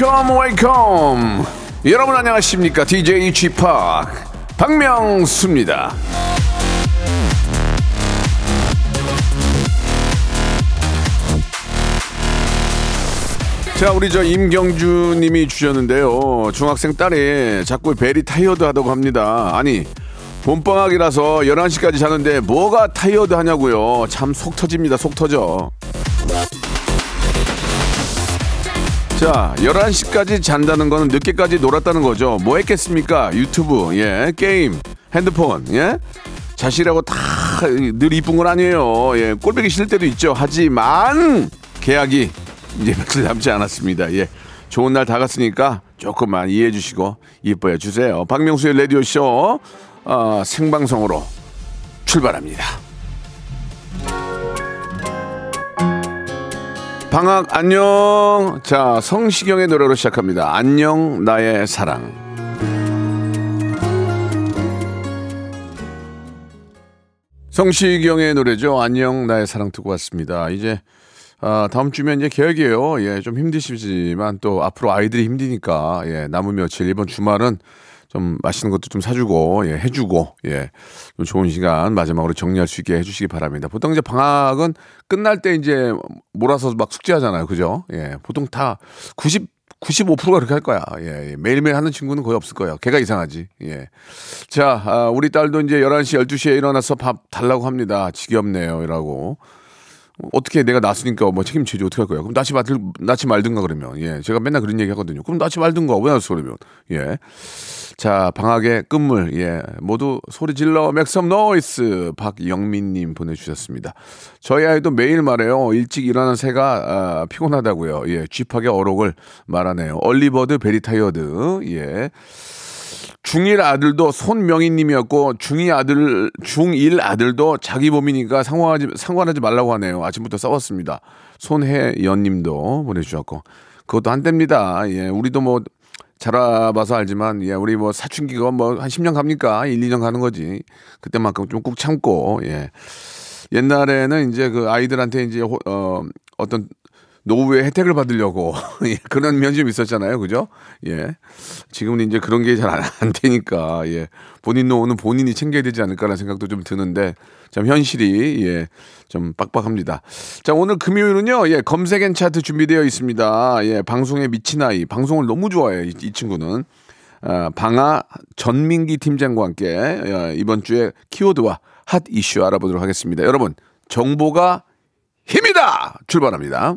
Wake up wake up 여러분 안녕하십니까? DJ p 박명수입니다. 자 우리 저 임경주 님이 주셨는데요. 중학생 딸이 자꾸 very tired 하다고 합니다. 아니 봄방학이라서 11시까지 자는데 뭐가 타이어드 하냐고요. 참 속 터집니다 속 터져 자, 11시까지 잔다는 거는 늦게까지 놀았다는 거죠. 뭐 했겠습니까? 유튜브, 예, 게임, 핸드폰, 예? 자시라고 다 늘 이쁜 건 아니에요. 예, 꼴보기 싫을 때도 있죠. 하지만 계약이 이제 며칠 남지 않았습니다. 예. 좋은 날 다 갔으니까 조금만 이해해 주시고 이뻐해 주세요. 박명수의 라디오쇼 어, 생방송으로 출발합니다. 방학 안녕. 자, 성시경의 노래로 시작합니다. 안녕 나의 사랑. 성시경의 노래죠. 안녕 나의 사랑 듣고 왔습니다. 이제 아, 다음 주면 이제 계획이에요. 예, 좀 힘드시지만 또 앞으로 아이들이 힘드니까 예, 남은 며칠 이번 주말은 좀 맛있는 것도 좀 사주고 예, 해주고 예, 좀 좋은 시간 마지막으로 정리할 수 있게 해주시기 바랍니다. 보통 이제 방학은 끝날 때 이제 몰아서 막 숙제하잖아요, 그죠? 예, 보통 다 90, 95%가 그렇게 할 거야. 예, 예. 매일매일 하는 친구는 거의 없을 거예요. 걔가 이상하지. 예. 자, 아, 우리 딸도 이제 11시, 12시에 일어나서 밥 달라고 합니다. 지겹네요. 이라고. 어떻게 내가 낳았으니까 뭐 책임지지 어떻게 할 거야? 그럼 낳지 말 낳지 말든가 그러면 예 제가 맨날 그런 얘기 하거든요. 그럼 낳지 말든가 왜 낳았어 그러면 예. 자 방학의 끝물 예 모두 소리 질러 make some noise 박영민님 보내주셨습니다. 저희 아이도 매일 말해요. 일찍 일어나는 새가 아, 피곤하다고요. 예 쥐팍의 어록을 말하네요. Early bird very tired 예. 중1 아들도 손명희님이었고 중2 아들 중1 아들도 자기 몸이니까 상관하지 상관하지 말라고 하네요. 아침부터 싸웠습니다. 손혜연님도 보내주셨고 그것도 안 됩니다. 예, 우리도 뭐 자라봐서 알지만 예, 우리 뭐 사춘기가 뭐 한 10년 갑니까? 1, 2년 가는 거지. 그때만큼 좀 꾹 참고 예. 옛날에는 이제 그 아이들한테 이제 호- 어 어떤 노후의 혜택을 받으려고 예, 그런 면이 좀 있었잖아요, 그죠? 예. 지금은 이제 그런 게 잘 안 되니까 예. 본인 노후는 본인이 챙겨야 되지 않을까라는 생각도 좀 드는데 참 현실이 예. 좀 빡빡합니다. 자, 오늘 금요일은요. 예, 검색엔 차트 준비되어 있습니다. 예, 방송에 미친 아이. 방송을 너무 좋아해요. 이, 이 친구는. 아, 방아 전민기 팀장과 함께 예, 이번 주에 키워드와 핫 이슈 알아보도록 하겠습니다. 여러분, 정보가 힘이다! 출발합니다.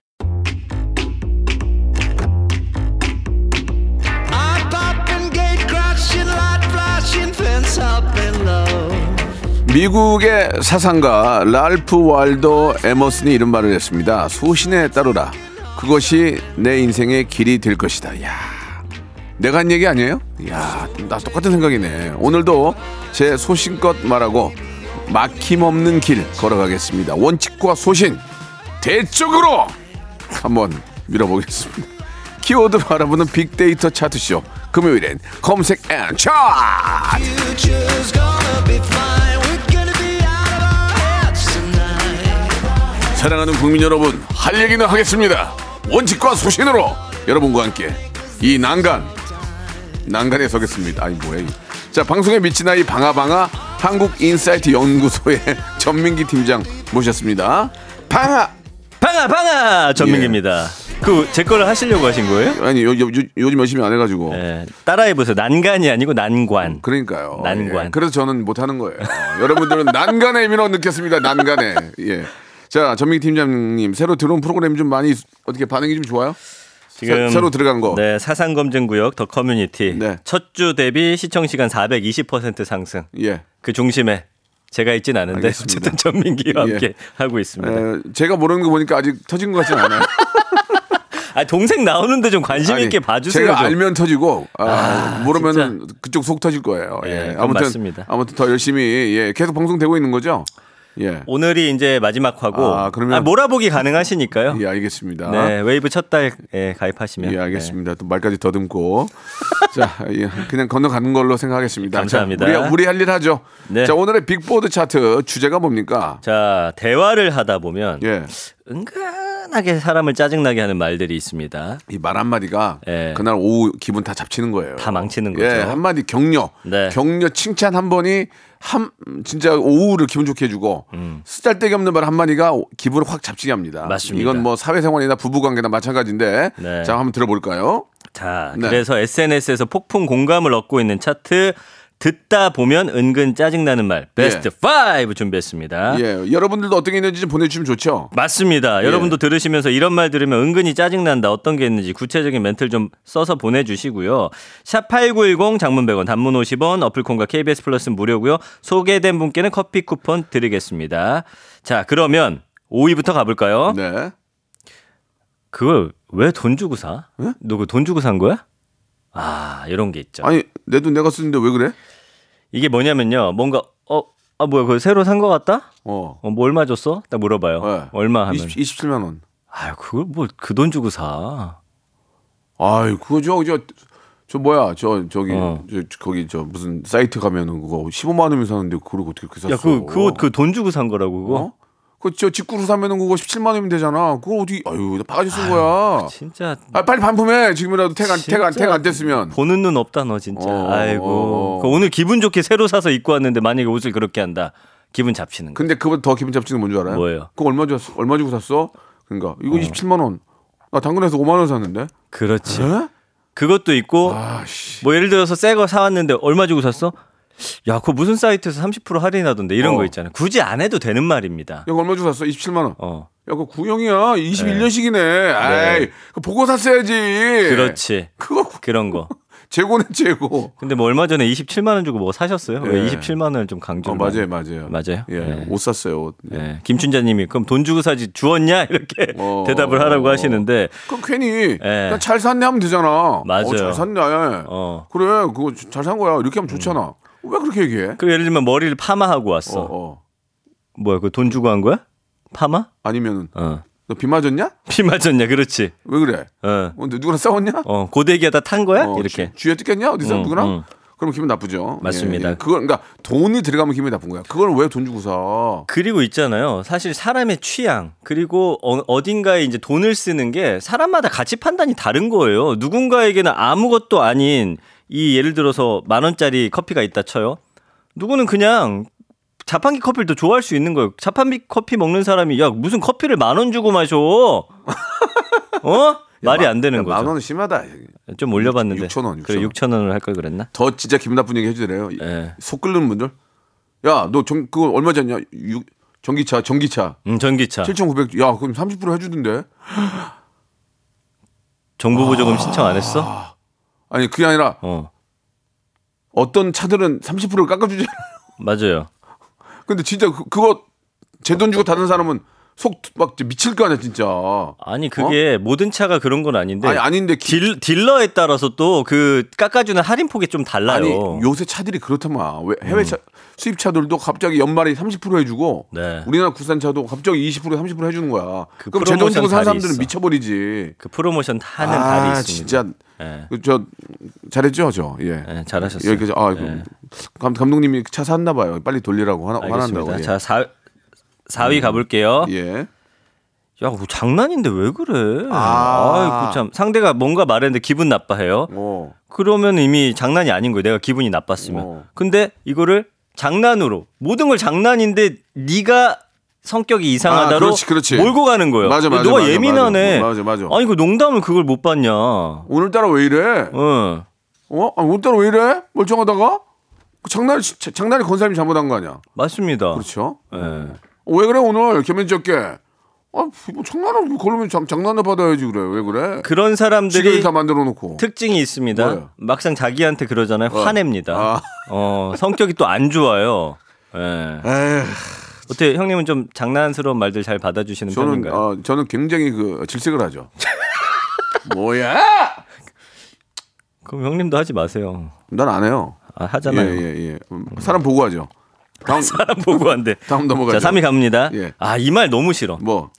미국의 사상가 랄프 waldo 에머슨이 이런 말을 했습니다. 소신에 따르라. 그것이 내 인생의 길이 될 것이다. 야, 내가 한 얘기 아니에요? 야, 나 똑같은 생각이네. 오늘도 제 소신껏 말하고 막힘없는 길 걸어가겠습니다. 원칙과 소신 대쪽으로 한번 밀어보겠습니다. 키워드로 알아보는 빅데이터 차트쇼 금요일엔 검색 N 차트 사랑하는 국민 여러분 할 얘기는 하겠습니다. 원칙과 소신으로 여러분과 함께 이 난간 난간에 서겠습니다. 아니 뭐야 이거. 자 방송에 미친 아이 방아방아 한국인사이트 연구소의 전민기 팀장 모셨습니다. 방아! 방아 방아! 전민기입니다. 그 제 거를 하시려고 하신 거예요? 아니 요, 요, 요- 요즘 열심히 안 해가지고 예, 따라해 보세요. 난간이 아니고 난관. 그러니까요. 난관. 예, 그래서 저는 못 하는 거예요. 여러분들은 난간의 의미로 느꼈습니다. 난간에. 예. 자, 전민기 팀장님 새로 들어온 프로그램 좀 많이 어떻게 반응이 좀 좋아요? 지금 새, 로 들어간 거. 네, 사상 검증 구역 더 커뮤니티 네. 첫 주 대비 시청 시간 420% 상승. 예. 그 중심에 제가 있진 않은데 알겠습니다. 어쨌든 전민기와 예. 함께 하고 있습니다. 에, 제가 모르는 거 보니까 아직 터진 것 같진 않아요. 아 동생 나오는데 좀 관심 아니, 있게 봐주세요. 제가 좀. 알면 터지고 아, 아, 모르면은 그쪽 속 터질 거예요. 예, 예. 아무튼 맞습니다. 아무튼 더 열심히 예, 계속 방송되고 있는 거죠. 예. 오늘이 이제 마지막 화고 아, 그러면- 아, 몰아보기 가능하시니까요. 예, 알겠습니다. 네, 웨이브 첫 달 예, 가입하시면 예, 알겠습니다. 또 말까지 더듬고. 자, 예, 그냥 건너가는 걸로 생각하겠습니다. 감사합니다. 자, 우리, 우리 할 일 하죠. 네. 자, 오늘의 빅보드 차트 주제가 뭡니까? 네. 자 대화를 하다 보면 예. 은근 하게 사람을 짜증나게 하는 말들이 있습니다. 이 말 한마디가 예. 그날 오후 기분 다 잡치는 거예요. 다 망치는 예, 거죠. 한마디 격려. 네. 격려 칭찬 한 번이 한 진짜 오후를 기분 좋게 해주고 쓰잘데기 없는 말 한마디가 기분을 확 잡치게 합니다. 음. 맞습니다. 이건 뭐 사회생활이나 부부관계나 마찬가지인데 네. 자 한번 들어볼까요? 자, 네. 그래서 SNS에서 폭풍 공감을 얻고 있는 차트 듣다 보면 은근 짜증나는 말 베스트 5 준비했습니다. 예, 여러분들도 어떤 게 있는지 좀 보내주시면 좋죠. 맞습니다. 예. 여러분도 들으시면서 이런 말 들으면 은근히 짜증난다. 어떤 게 있는지 구체적인 멘트를 좀 써서 보내주시고요. 샵 8910 장문 100원 단문 50원 어플콘과 KBS 플러스 무료고요. 소개된 분께는 커피 쿠폰 드리겠습니다. 자 그러면 5위부터 가볼까요? 네. 그걸 왜 돈 주고 사? 너그 돈 주고 산 거야? 아 이런 게 있죠. 아니 내 돈 내가 쓰는데 왜 그래? 이게 뭐냐면요. 뭔가 어, 아 뭐야 그거 새로 산 거 같다? 어. 어, 뭐 얼마 줬어? 딱 물어봐요. 네. 얼마 하면? 20, 27만 원. 아유 그걸 뭐 그 돈 주고 사. 아이 그거 저 저 저 뭐야 저 저기 어. 저, 거기 저 무슨 사이트 가면은 그거 15만 원이면 사는데 그걸 어떻게 그렇게 샀어? 야 그 그 옷 그 돈 주고 산 거라고 그거. 어? 그저 직구로 사면은 그거 17만 원이면 되잖아. 그거 어디 아유 나 바가지 쓴 거야. 진짜 아 빨리 반품해 지금이라도 택안 택안 진짜 택안 됐으면. 보는 눈 없다 너 진짜. 어, 아이고. 어, 어. 그 오늘 기분 좋게 새로 사서 입고 왔는데 만약에 옷을 그렇게 한다. 기분 잡치는 거. 근데 그보다 더 기분 잡치는 건뭔줄 알아요? 뭐예요? 그거 얼마 줬어? 얼마 주고 샀어? 그러니까 이거 27만 원. 나 당근에서 5만 원 샀는데. 그렇지. 에? 그것도 있고 아씨. 뭐 예를 들어서 새 거 사왔는데 얼마 주고 샀어? 야, 그거 무슨 사이트에서 30% 할인하던데 이런 어. 거 있잖아요. 굳이 안 해도 되는 말입니다. 이거 얼마 주고 샀어? 27만 원. 어. 야, 그거 구형이야. 21년식이네. 아이, 그거 보고 샀어야지. 그렇지. 그거 그런 거. 재고네 재고. 근데 뭐 얼마 전에 27만 원 주고 뭐 사셨어요? 왜 예. 27만 원을 좀 강조? 어, 맞아요, 맞아요. 맞아요? 예, 예. 옷 샀어요. 옷. 예. 김춘자님이 그럼 돈 주고 사지 주었냐 이렇게 어, 대답을 하라고 어. 하시는데 그럼 괜히 예. 잘 샀네 하면 되잖아. 맞아요. 어, 잘 샀네. 어. 그래, 그거 잘 산 거야. 이렇게 하면 좋잖아. 왜 그렇게 얘기해? 그 예를 들면 머리를 파마하고 왔어. 어, 어. 뭐야 그 돈 주고 한 거야? 파마? 아니면은 어. 너비 맞았냐? 피 맞았냐? 그렇지. 왜 그래? 어. 어, 너 누구랑 싸웠냐? 어 고데기하다 탄 거야? 어, 이렇게. 쥐, 쥐에 뜯겼냐? 어디서 응, 누구랑? 응. 그럼 기분 나쁘죠. 맞습니다. 예, 예. 그걸 그러니까 돈이 들어가면 기분이 나쁜 거야. 그걸 왜 돈 주고 사? 그리고 있잖아요. 사실 사람의 취향 그리고 어, 딘가에 이제 돈을 쓰는 게 사람마다 가치 판단이 다른 거예요. 누군가에게는 아무것도 아닌 이 예를 들어서 만 원짜리 커피가 있다 쳐요. 누구는 그냥 자판기 커피를 더 좋아할 수 있는 거예요. 자판기 커피 먹는 사람이 야 무슨 커피를 만 원 주고 마셔? 어? 말이 안 되는 야, 거죠. 만 원은 심하다. 좀 올려봤는데. 6천 원, 6천 그래 원. 6천 원을 할 걸 그랬나? 더 진짜 기분 나쁜 얘기 해주래요. 예. 속 끓는 분들. 야, 너 정, 그거 얼마 잖냐? 유- 전기차, 전기차. 음 전기차. 7,900. 야, 그럼 30% 해주던데. 정부 보조금 신청 안 했어? 아니, 그게 아니라 어 어떤 차들은 30%를 깎아주잖아. 맞아요. 근데 진짜 그, 그거 제 돈 주고 다른 사람은 속막 미칠 거 아니야, 진짜. 아니 그게 모든 차가 그런 건 아닌데 어? 아니, 아닌데 기- 딜, 딜러에 따라서 또 그 깎아주는 할인 폭이 좀 달라요. 아니 요새 차들이 그렇다만 왜 해외 차 수입 차들도 갑자기 연말에 30% 해주고 네. 우리나라 국산 차도 갑자기 20% 30% 해주는 거야. 그 그럼 제돈 프로모션 주고 산 사람들은 있어. 미쳐버리지. 그 프로모션 하는 아, 달이 있습니다. 진짜 예. 그저 잘했죠, 저. 예. 예, 잘하셨어요. 여기까지 아 예. 감, 감독님이 차 샀나 봐요. 빨리 돌리라고 화나. 화난다고. 예. 자, 4, 4위 가볼게요. 예. 야, 뭐 장난인데 왜 그래? 아. 아이고 참 상대가 뭔가 말했는데 기분 나빠해요. 어. 그러면 이미 장난이 아닌 거예요. 내가 기분이 나빴으면. 어. 근데 이거를 장난으로 모든 걸 장난인데 네가 성격이 이상하다로 아, 그렇지, 그렇지. 몰고 가는 거예요. 맞아, 맞아, 너가 맞아, 예민하네. 맞아, 맞아. 아니 그 농담을 그걸 못 봤냐? 어. 오늘따라 왜 이래? 어? 아, 오늘따라 왜 이래? 멀쩡하다가? 그 장난 자- 장난이 건 사람이 잘못한 거 아니야? 맞습니다. 그렇죠. 예. 어, 왜 그래 오늘 개면적게? 아, 뭐 장난을 그러면 장, 장난을 받아야지 그래. 왜 그래? 그런 사람들이 다 만들어 놓고. 특징이 있습니다. 뭐예요? 막상 자기한테 그러잖아요. 화냅니다. 아. 어, 성격이 또 안 좋아요. 예. 에휴, 어떻게 형님은 좀 장난스러운 말들 잘 받아주시는 저는 편인가요? 어, 저는 굉장히 그 질색을 하죠. 뭐야? 그럼 형님도 하지 마세요. 난 안 해요. 아, 하잖아요. 예, 예, 예. 음, 사람 보고 하죠. 다음 사람 보고 한대. 다음 넘어가죠. 자, 3위 갑니다. 예. 아, 이 말 너무 싫어. 뭐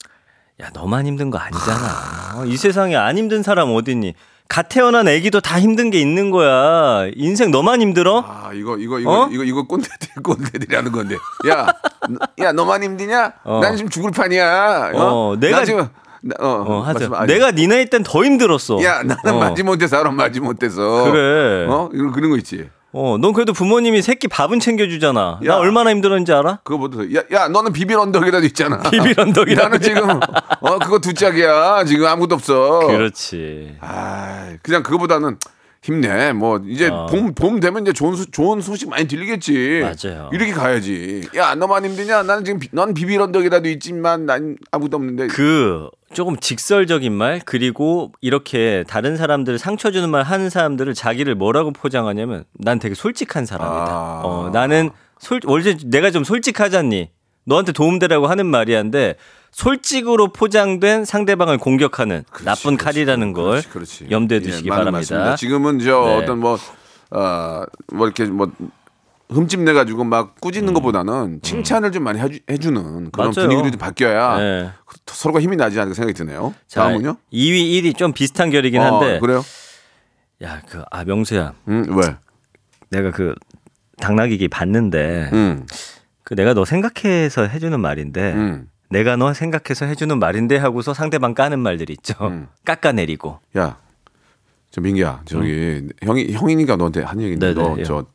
야, 너만 힘든 거 아니잖아. 어, 이 세상에 안 힘든 사람 어딨니? 갓 태어난 애기도 다 힘든 게 있는 거야. 인생 너만 힘들어? 아, 이거 이거 이거 어? 이거 이거 꼰대들 꼰대들이 하는 건데. 야, 너- 야 너만 힘드냐? 어. 난 지금 죽을 판이야. 어, 어, 내가- 나 지금 나- 어, 어, 아니. 내가 니네 땐더 힘들었어. 야 나는 어. 마지 못해서 사람 마지 못해서 그래. 어 이런 그런 거 있지. 어, 넌 그래도 부모님이 새끼 밥은 챙겨주잖아. 야. 나 얼마나 힘들었는지 알아? 그거부터 야, 야 너는 비빌 언덕이라도 있잖아. 비빌 언덕이라도 나는 지금 어 그거 두 짝이야. 지금 아무것도 없어. 그렇지. 아 그냥 그거보다는 힘내. 뭐 이제 어. 봄 봄 되면 이제 좋은 소, 좋은 소식 많이 들리겠지. 맞아요. 이렇게 가야지. 야 너만 힘드냐? 나는 지금 비- 넌 비빌 언덕이라도 있지만 난 아무것도 없는데. 그 조금 직설적인 말 그리고 이렇게 다른 사람들 상처 주는 말 하는 사람들을 자기를 뭐라고 포장하냐면 난 되게 솔직한 사람이다. 아. 어, 나는 솔 원래 내가 좀 솔직하잖니. 너한테 도움되라고 하는 말이야인데 솔직으로 포장된 상대방을 공격하는 나쁜 칼이라는 걸 그렇지, 그렇지. 염두에 예, 두시기 맞는 바랍니다. 말씀입니다. 지금은 저 네. 어떤 뭐, 어, 뭐 이렇게 뭐 흠집 내 가지고 막 꾸짖는 것보다는 칭찬을 좀 많이 해주, 해주는 그런 음. 맞아요. 분위기로 좀 바뀌어야 네. 서로가 힘이 나지 않을까 생각이 드네요. 자, 다음은요? 2위, 1위 좀 비슷한 결이긴 한데 어, 그래요? 야, 그 아 명수야. 음, 왜? 내가 그 당나귀기 봤는데 음, 그 내가 너 생각해서 해주는 말인데 음. 내가 너 생각해서 해주는 말인데 하고서 상대방 까는 말들이 있죠. 음. 깎아내리고. 야, 저 민기야, 저기 형이 형이니까 너한테 한 얘기인데 음. 네네, 예. 너저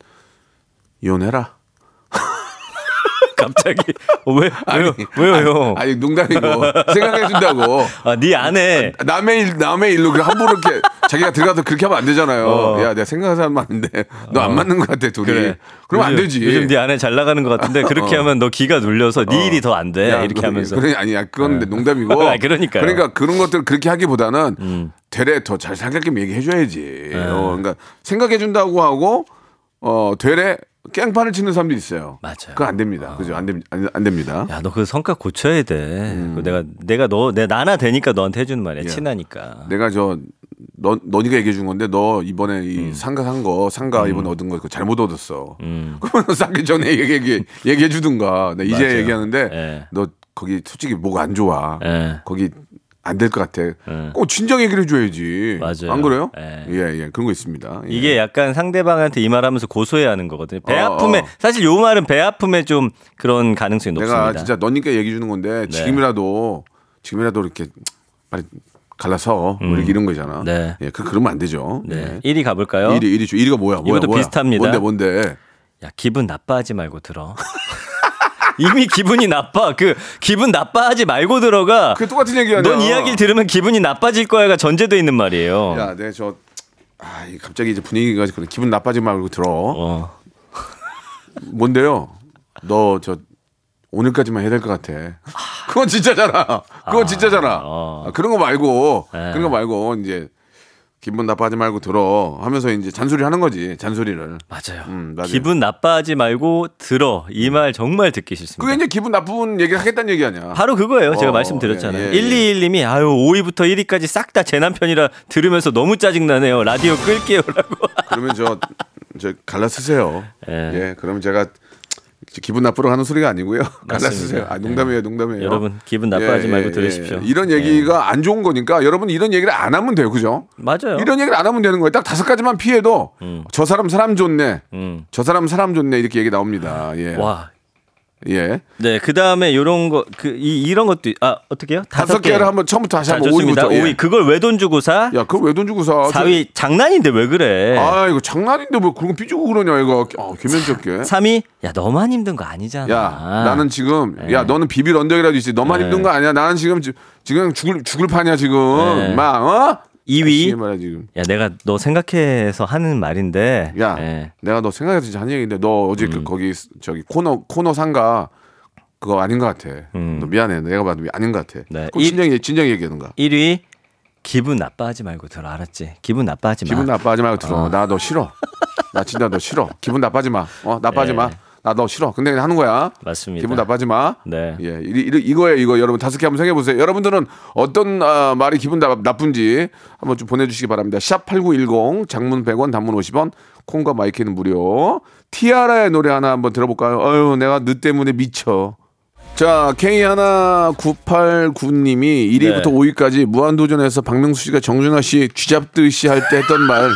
이혼해라. 갑자기 어, 왜 왜요 왜요 형? 아니 농담이고 생각해 준다고. 아네 안에 남의 일 남의 일로 그 함부로 이렇게 자기가 들어가서 그렇게 하면 안 되잖아요. 어. 야, 내가 생각하는 사람 많은데 너 안 맞는 것 같아 둘이. 그래. 그럼 안 요즘- 되지. 요즘 네 안에 잘 나가는 것 같은데 그렇게 어. 하면 너 기가 눌려서 네 일이 더 안 돼. 야, 이렇게 그- 하면서. 그래 아니야 그건 농담이고. 아, 그러니까요. 음. 그러니까 그런 것들 그렇게 하기보다는 되레 더 잘 생각하면 얘기해 줘야지. 네. 어, 그러니까 생각해 준다고 하고 어 되레 깽판을 치는 사람들이 있어요. 맞아요. 그건 안 됩니다. 그죠? 안, 됩, 안, 안 됩니다. 야, 너 그 성격 고쳐야 돼. 그거 내가 내가 너 내 나나 되니까 너한테 해주는 말이야. 음. 예. 친하니까. 내가 저 너, 너니가 얘기해 준 건데 너 이번에 음. 이 상가 산 거 상가 이번에 얻은 거 그거 잘못 얻었어. 그러면 너 싸기 전에 얘기, 얘기, 얘기해 주든가. 나 이제 맞아요. 얘기하는데 예. 너 거기 솔직히 뭐가 안 좋아. 예. 거기 안 될 것 같아. 예. 꼭 진작 얘기를 해줘야지. 맞아요. 안 그래요? 예. 예, 예. 그런 거 있습니다. 예. 이게 약간 상대방한테 이 말하면서 고소해야 하는 거거든요. 배 어, 아픔에 어. 사실 요 말은 배 아픔에 좀 그런 가능성이 높습니다. 내가 진짜 너니까 얘기해 주는 건데 지금이라도 지금이라도 이렇게 빨리 갈라서 뭐 이렇게 이런 거잖아. 네. 예, 그 그러면 안 되죠. 네. 예. 1위 가볼까요? 1위, 1위, 1위가 뭐야? 뭐야? 이것도 뭐야? 비슷합니다. 뭔데, 뭔데? 야 기분 나빠하지 말고 들어. 이미 기분이 나빠. 그 기분 나빠하지 말고 들어가. 그게 똑같은 얘기 아니야. 넌 이야기를 들으면 기분이 나빠질 거야가 전제돼 있는 말이에요. 야, 내저 아, 이 갑자기 이제 분위기가 그래. 기분 나빠지 말고 들어. 어. 뭔데요? 너 저 오늘까지만 해야 될 것 같아. 그건 진짜잖아. 그건 진짜잖아. 어. 아, 그런 거 말고 네. 그런 거 말고 이제 기분 나빠하지 말고 들어 하면서 이제 잔소리 하는 거지. 잔소리를. 맞아요. 음, 맞아요. 기분 나빠하지 말고 들어. 이 말 정말 듣기 싫습니다. 그게 이제 기분 나쁜 얘기를 하겠다는 얘기 아니야. 바로 그거예요. 제가 어, 말씀드렸잖아요. 예, 예, 121님이 아유 5위부터 1위까지 싹 다 제 남편이라 들으면서 너무 짜증나네요. 라디오 끌게요라고. 그러면 저, 저 갈라 쓰세요. 예. 예. 그러면 제가 기분 나쁘러 하는 소리가 아니고요. 갈라 쓰세요. 아, 농담이에요, 농담이에요. 여러분, 기분 나빠하지 말고 들으십시오. 이런 얘기가 안 좋은 거니까 여러분 이런 얘기를 안 하면 돼요, 그죠? 맞아요. 이런 얘기를 안 하면 되는 거예요. 딱 다섯 가지만 피해도 저 사람 사람 좋네. 음. 저 사람 사람 좋네 이렇게 얘기 나옵니다. 예. 와. 예. 네, 그다음에 요런 거그이 이런 것도 아, 어떻게요? 다섯 개를 한번 처음부터 다시 자, 한번 좋습니다. 5위부터. 5위. 그걸 왜 돈 주고 사? 야, 그걸 왜 돈 주고 사? 4위 장난인데 왜 그래? 아, 이거 장난인데 뭐 그런 거 삐지고 그러냐, 이거. 아, 개면적게. 3위. 야, 너만 힘든 거 아니잖아. 야, 나는 지금 네. 야, 너는 비빌 언덕이라도 있지. 너만 네. 힘든 거 아니야. 나는 지금 지- 지금 죽을 죽을 판이야 지금. 네. 막 어? 2위. 말이야 지금. 야, 내가 너 생각해서 하는 말인데. 야, 예. 내가 너 생각해서 진짜 한 얘기인데 너 어제 음. 그 거기 저기 코너 코너 상가 그거 아닌 것 같아. 음. 너 미안해. 내가 봐도 아닌 것 같아. 네. 진정해, 진정 얘기하는가. 1위 기분 나빠하지 말고 들어 알았지? 기분 나빠하지 마. 기분 나빠하지 말고 들어. 나너 싫어. 나 진짜 너 싫어. 기분 나빠지 마. 어, 나빠지 네. 마. 나너 싫어. 근데 그냥 하는 거야. 맞습니다. 기분 나빠지 마. 네. 예, 이, 이, 이거예요. 이거 여러분 다섯 개 한번 생각해 보세요. 여러분들은 어떤 아, 말이 기분 나, 나쁜지 한번 좀 보내주시기 바랍니다. 샵 #8910 장문 100원, 단문 50원, 콩과 마이크는 무료. 티아라의 노래 하나 한번 들어볼까요? 어유, 내가 너 때문에 미쳐. 자, K 하나 989님이 1위부터 네. 5위까지 무한도전에서 박명수 씨가 정준하 씨 쥐잡듯이 할 때 했던 말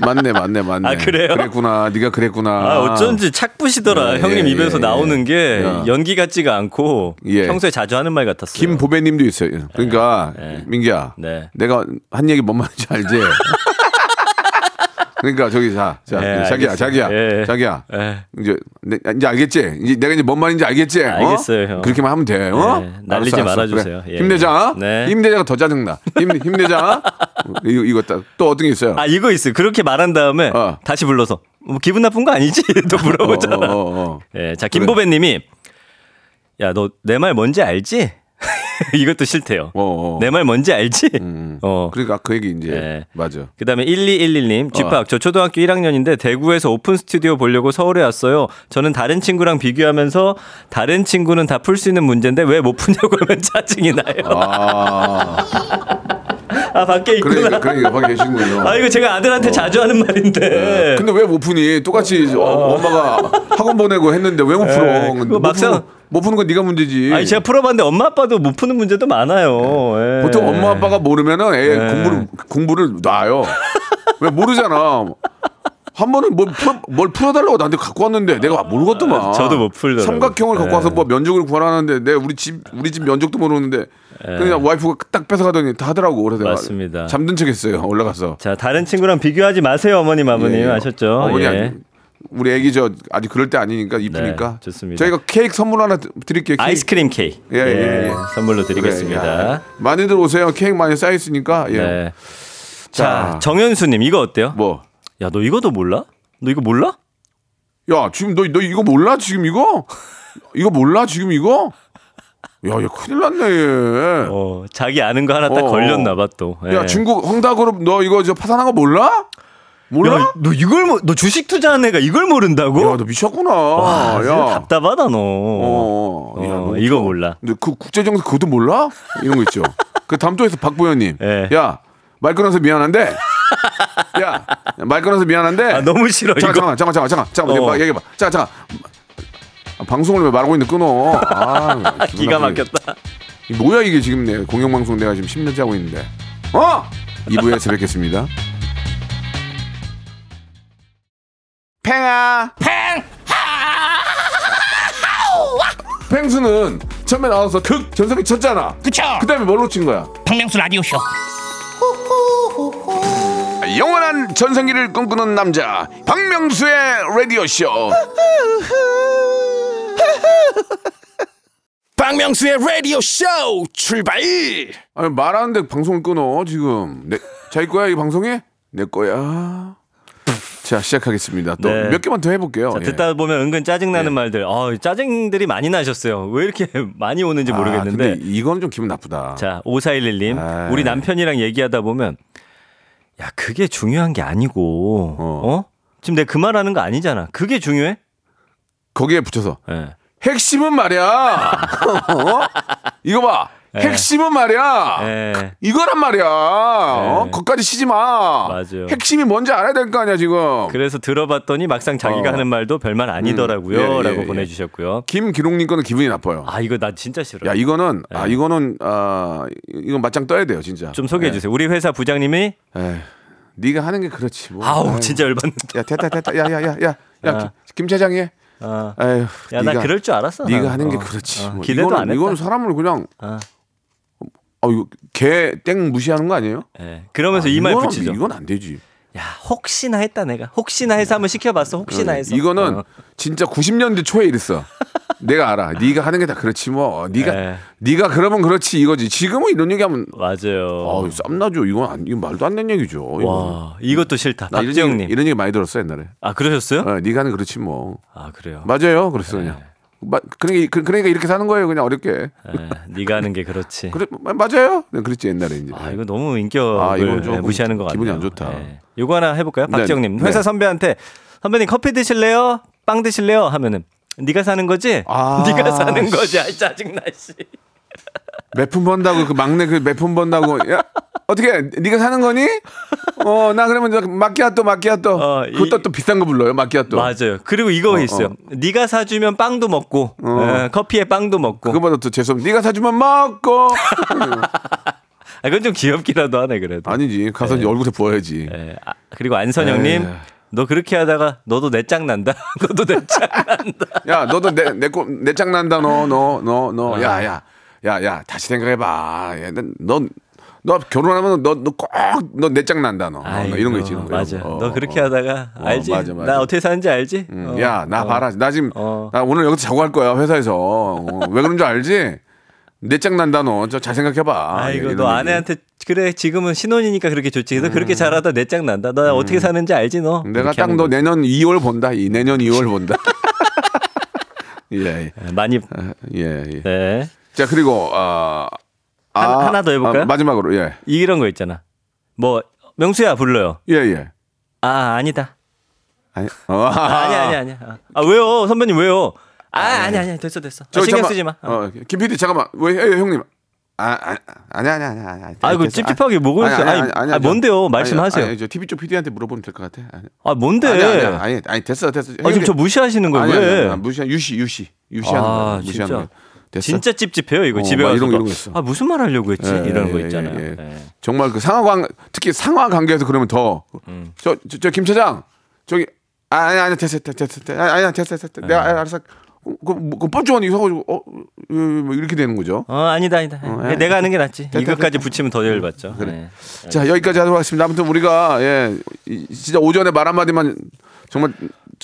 맞네, 맞네, 맞네. 아, 그래요? 그랬구나, 네가 그랬구나. 아, 어쩐지 착부시더라. 예, 형님 예, 입에서 예, 나오는 게 야. 연기 같지가 않고 예. 평소에 자주 하는 말 같았어요. 김보배님도 있어요. 그러니까 네. 민기야, 네. 내가 한 얘기 뭔 말인지 알지? 그러니까 저기 자, 자 예, 자기야. 자기야, 예. 자기야. 예. 이제 내- 이제 알겠지? 이제 내가 이제 뭔 말인지 알겠지? 어? 알겠어요, 형. 그렇게만 하면 돼. 어? 네, 날리지 알았어, 알았어. 말아주세요. 그래. 예. 힘내자. 네. 힘내자가 더 짜증나. 힘 힘내자. 이거 이거 또, 또 어떤 게 있어요? 아 이거 있어. 요 그렇게 말한 다음에 어. 다시 불러서 뭐 기분 나쁜 거 아니지? 또 물어보잖아. 어, 어, 어, 어. 예, 자 김보배님이 야너 내 말 뭔지 알지? 이것도 싫대요. 어, 어. 내말 뭔지 알지? 음. 어. 그러니까 그 얘기 이제 예. 맞아. 그다음에 1211님 집합 어. 저 초등학교 1학년인데 대구에서 오픈 스튜디오 보려고 서울에 왔어요. 저는 다른 친구랑 비교하면서 다른 친구는 다 풀 수 있는 문제인데 왜 못 푸냐고 하면 짜증이 나요. 아, 아 밖에 있구나. 그러니까 그러니까 거기 계시군요. 아 이거 제가 아들한테 자주 하는 말인데. 근데 왜 못 푸니? 똑같이 어, 엄마가 학원 보내고 했는데 왜 못 풀어? 못 막상- 못 푸는 건 네가 문제지. 아니 제가 풀어봤는데 엄마 아빠도 못 푸는 문제도 많아요. 예. 보통 엄마 아빠가 모르면은 애 네. 공부를 공부를 놔요. 왜 모르잖아. 한 번은 뭘, 풀어, 뭘 풀어달라고 나한테 갖고 왔는데 내가 모르겠더만. 아, 저도 못 풀더라고요. 삼각형을 갖고 네. 와서 뭐 면적을 구하라는데 내 우리 집 우리 집 면적도 모르는데 그냥 와이프가 딱 뺏어가더니 다 하더라고. 그래서 네. 맞습니다. 잠든 척했어요. 올라가서. 자 다른 친구랑 비교하지 마세요 어머님 아버님 예, 예. 아셨죠? 어머니 예. 우리 애기 저 아직 그럴 때 아니니까 이쁘니까. 네, 좋습니다. 저희가 케이크 선물 하나 드- 드릴게요. 케이크. 아이스크림 케이크 예, 예, 예. 선물로 그래, 드리겠습니다. 야, 많이들 오세요. 케이크 많이 쌓여 있으니까. 예. 네. 자, 자. 정현수 님 이거 어때요? 뭐? 야 너 이거도 몰라? 너 이거 몰라? 야, 지금 너, 너 이거 몰라? 지금 이거? 이거 몰라? 지금 이거? 야, 얘 큰일 났네, 얘. 어 자기 아는 거 하나 딱 어. 걸렸나 봐 또. 야, 예. 중국 헝다그룹 너 이거 저 파산한 거 몰라? 몰라? 야, 너 이걸 모, 너 주식 투자한 애가 이걸 모른다고? 야, 너 미쳤구나. 와, 야. 답답하다 너. 어, 야, 어, 너 이거 저- 몰라. 근데 그 국제정세 그것도 몰라? 이런 거 있죠. 그 다음 또에서 박보현님. 예. 야, 말 끊어서 미안한데. 야, 말 끊어서 미안한데. 아 너무 싫어 이거. 잠깐, 잠깐, 잠깐, 잠깐, 잠깐, 잠깐, 어. 얘기해봐. 잠깐, 잠깐. 아, 방송을 왜 말하고 있는데 끊어? 아, 기가 막혔다. 이 뭐야 이게 지금 내 공영방송 내가 지금 10년째 하고 있는데. 어? 2부에서 뵙겠습니다. 팽아. 팽. 팽수는 처음에 나와서 극 전성기 쳤잖아. 그쵸 그 다음에 뭘로 친 거야? 박명수 라디오쇼 영원한 전성기를 꿈꾸는 남자 박명수의 라디오 쇼. 박명수의 라디오 쇼 출발 아니 말하는데 방송을 끊어 지금. 내 자기 거야 이 방송에? 내 거야. 자 시작하겠습니다. 또 네. 몇 개만 더 해볼게요. 자, 예. 듣다 보면 은근 짜증 나는 예. 말들. 어, 짜증들이 많이 나셨어요. 왜 이렇게 많이 오는지 아, 모르겠는데. 근데 이거는 좀 기분 나쁘다. 자, 5411님. 아이. 우리 남편이랑 얘기하다 보면 야, 그게 중요한 게 아니고. 어. 어? 지금 내가 그 말하는 거 아니잖아. 그게 중요해? 거기에 붙여서 예. 핵심은 말이야. 어? 이거 봐. 예. 핵심은 말이야. 예. 이거란 말이야. 어? 예. 거기까지 치지 마. 맞아요. 핵심이 뭔지 알아야 될 거 아니야 지금. 그래서 들어봤더니 막상 자기가 어. 하는 말도 별말 아니더라고요. 음, 예, 예, 라고 예. 보내주셨고요. 김기록님 거는 기분이 나빠요. 아, 이거 나 진짜 싫어. 야 이거는 예. 아 이거는 아 이건 맞짱 떠야 돼요 진짜. 좀 소개해 주세요. 우리 회사 부장님이 예. 에이, 네가 하는 게 그렇지 뭐. 아우, 에이. 진짜 열받는다. 야 됐다 됐다 야야야야 야, 야, 아. 김, 김 차장이 해. 어. 에휴, 야, 나 네가- 그럴 줄 알았어. 네가 난. 하는 게 어. 그렇지. 어, 뭐. 기대도 이거는, 안 했다. 이거는 사람을 그냥 어. 어 이거 개 땡 무시하는 거 아니에요? 예. 그러면서 아, 이말 이거는- 붙이죠. 이건 안 되지. 야, 혹시나 했다 내가. 혹시나 해서 한번 시켜봤어. 혹시나 해서. 어, 이거는 어. 진짜 90년대 초에 이랬어. 내가 알아. 네가 하는 게 다 그렇지 뭐. 네가 네. 네가 그러면 그렇지 이거지. 지금은 이런 얘기하면 맞아요. 어, 쌈나죠. 이건 안, 이건 말도 안 되는 얘기죠. 이거. 와, 이것도 싫다. 나 이런 박지영님. 얘기, 이런 얘기 많이 들었어 옛날에. 아, 그러셨어요? 어, 네가 하는 게 그렇지 뭐. 아, 그래요. 맞아요. 그랬어 네. 그냥. 마, 그러니까, 그러니까 이렇게 사는 거예요. 그냥 어렵게. 에, 네가 하는 게 그렇지. 그래 마- 맞아요. 네, 그랬지 옛날에 이제. 아 이거 너무 인격을 아, 이건 좀 예, 무시하는 것 같아요. 기분이 안 좋다. 이거 하나 해볼까요, 네, 박지영님? 네. 회사 선배한테 선배님 커피 드실래요? 빵 드실래요? 하면은 네가 사는 거지? 아, 네가 사는 거지? 아 짜증나 씨. 몇 푼 번다고 그 막내 그 몇 푼 번다고 야 어떻게 네가 사는 거니? 어 나 그러면 저 마키아또 마키아또 어, 그것도 이- 또 비싼 거 불러요 마키아또. 맞아요. 그리고 이거 있어요. 네가 사주면 빵도 먹고 에, 커피에 빵도 먹고. 그거보다 또 재수 없. 네가 사주면 먹고. 아, 그건 좀 귀엽기라도 하네 그래도. 아니지 가서 이제 얼굴에 부어야지. 예, 아, 그리고 안선영님. 너 그렇게 하다가 너도 내짱 난다. 너도 내짱 난다. 야 너도 내 내내짱 난다 너 너 너 너 야야 야야 다시 생각해봐. 너 너너 결혼하면 너 너 꼭 너 내짱 난다 너. 너 이런 거 있지 이런 거. 맞아. 거. 너 어, 그렇게 어. 하다가 어, 알지? 맞아, 맞아. 나 어떻게 사는지 알지? 음, 어, 야, 나 어. 봐라. 나 지금, 어. 나 오늘 여기서 자고 갈 거야, 회사에서. 어, 왜 그런 줄 알지? 내짱 난다, 너. 저 잘 생각해 봐. 아이고 이런 너 얘기. 아내한테 그래 지금은 신혼이니까 그렇게 좋지. 너 그렇게 잘하다 내짱 난다. 너 어떻게 사는지 알지 너? 음. 내가 딱 너. 내년 2월 본다. 이 내년 2월 본다. 예, 예, 예, 많이 예. 예. 네 자, 그리고, 아, 하 나- 하나 더 해볼까요? 아, 마지막으로, 예. 이런 거 있잖아. 뭐 명수야 불러요. 예, 예. 아 아니다. 아니, 어, 아, 아니 아니 아니. 아, 아 왜요 선배님 왜요? 아 아니 아니 됐어 됐어. 아, 저기 신경 잠깐만, 쓰지 마. 어. 어, 김 PD, 잠깐만. 왜, 예, 형님. 아, 아, 아니, 아니, 아니, 아니. 아니. 아이고. 찝찝하게 뭐가 있어? 아니, 아니, 뭔데요? 말씀하세요. 아니, 저 TV 쪽 PD한테 물어보면 될 것 같아. 아니, 아 뭔데? 아니, 아니, 아니, 아니, 됐어, 됐어. 아, 지금 저 무시하시는 거예요? 아니, 왜? 아니, 아니, 무시한 유시 유시 유시하는 아, 거야. 무시하는 진짜. 거야. 됐어? 진짜 찝찝해요 이거 어, 집에 막 와서 이런 거, 이런 거 있어. 아 무슨 말 하려고 했지 예, 이런 거 예, 있잖아요. 예, 예. 예. 정말 그 상하 관 특히 상하 관계에서 그러면 더저저김 차장 저기 아, 아니 아니 됐어 됐어 됐어. 아니 됐어 됐어. 내가 알아서 그그 뻘쭘한 이거 서가지고 어 어, 뭐 이렇게 되는 거죠. 어 아니다 아니다. 예. 내가 하는 게 낫지. 됐다, 이것까지 됐다. 붙이면 더 열받죠. 그래. 예. 자 여기까지 하도록 하겠습니다. 아무튼 우리가 예 이- 진짜 오전에 말 한마디만 정말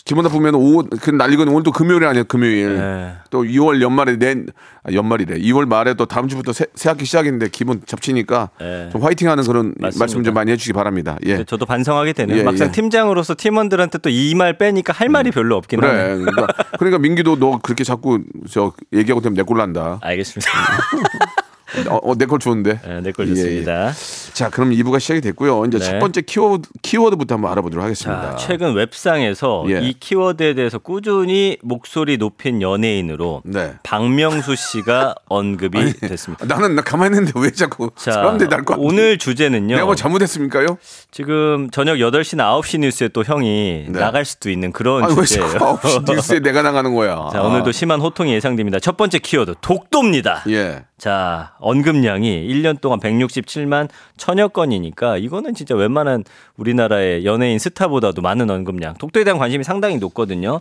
기분 나쁘면 오후 그 난리건 오늘 또 금요일 아니에요 금요일 예. 또 2월 연말에 내 아, 연말이래 2월 말에 또 다음 주부터 새, 새 학기 시작인데 기분 잡치니까 예. 좀 화이팅하는 그런 맞습니다. 말씀 좀 많이 해주시기 바랍니다. 예. 저도 반성하게 되네요. 예, 막상 예. 팀장으로서 팀원들한테 또 이 말 빼니까 할 말이 별로 없긴 하네. 그래. 그러니까, 그러니까 민기도 너 그렇게 자꾸 저 얘기하고 되면 내 꼴 난다. 알겠습니다. 어, 어, 내꼴 좋은데. 네, 내걸 예, 예. 좋습니다. 자, 그럼 2부가 시작이 됐고요. 이제 네. 첫 번째 키워드, 키워드부터 한번 알아보도록 하겠습니다. 자, 최근 웹상에서 예. 이 키워드에 대해서 꾸준히 목소리 높인 연예인으로 네. 박명수 씨가 언급이 됐습니다. 나는 나 가만히 있는데 왜 자꾸 자, 사람들이 날 거. 오늘 주제는요. 내가 뭐 잘못했습니까요? 지금 저녁 8시나 9시 뉴스에 또 형이 네. 나갈 수도 있는 그런 아니, 왜 주제예요. 자꾸 9시 뉴스에 내가 나가는 거야. 자, 오늘도 심한 호통이 예상됩니다. 첫 번째 키워드 독도입니다. 예. 자, 언급량이 1년 동안 167만 천여 건이니까 이거는 진짜 웬만한 우리나라의 연예인 스타보다도 많은 언급량. 독도에 대한 관심이 상당히 높거든요.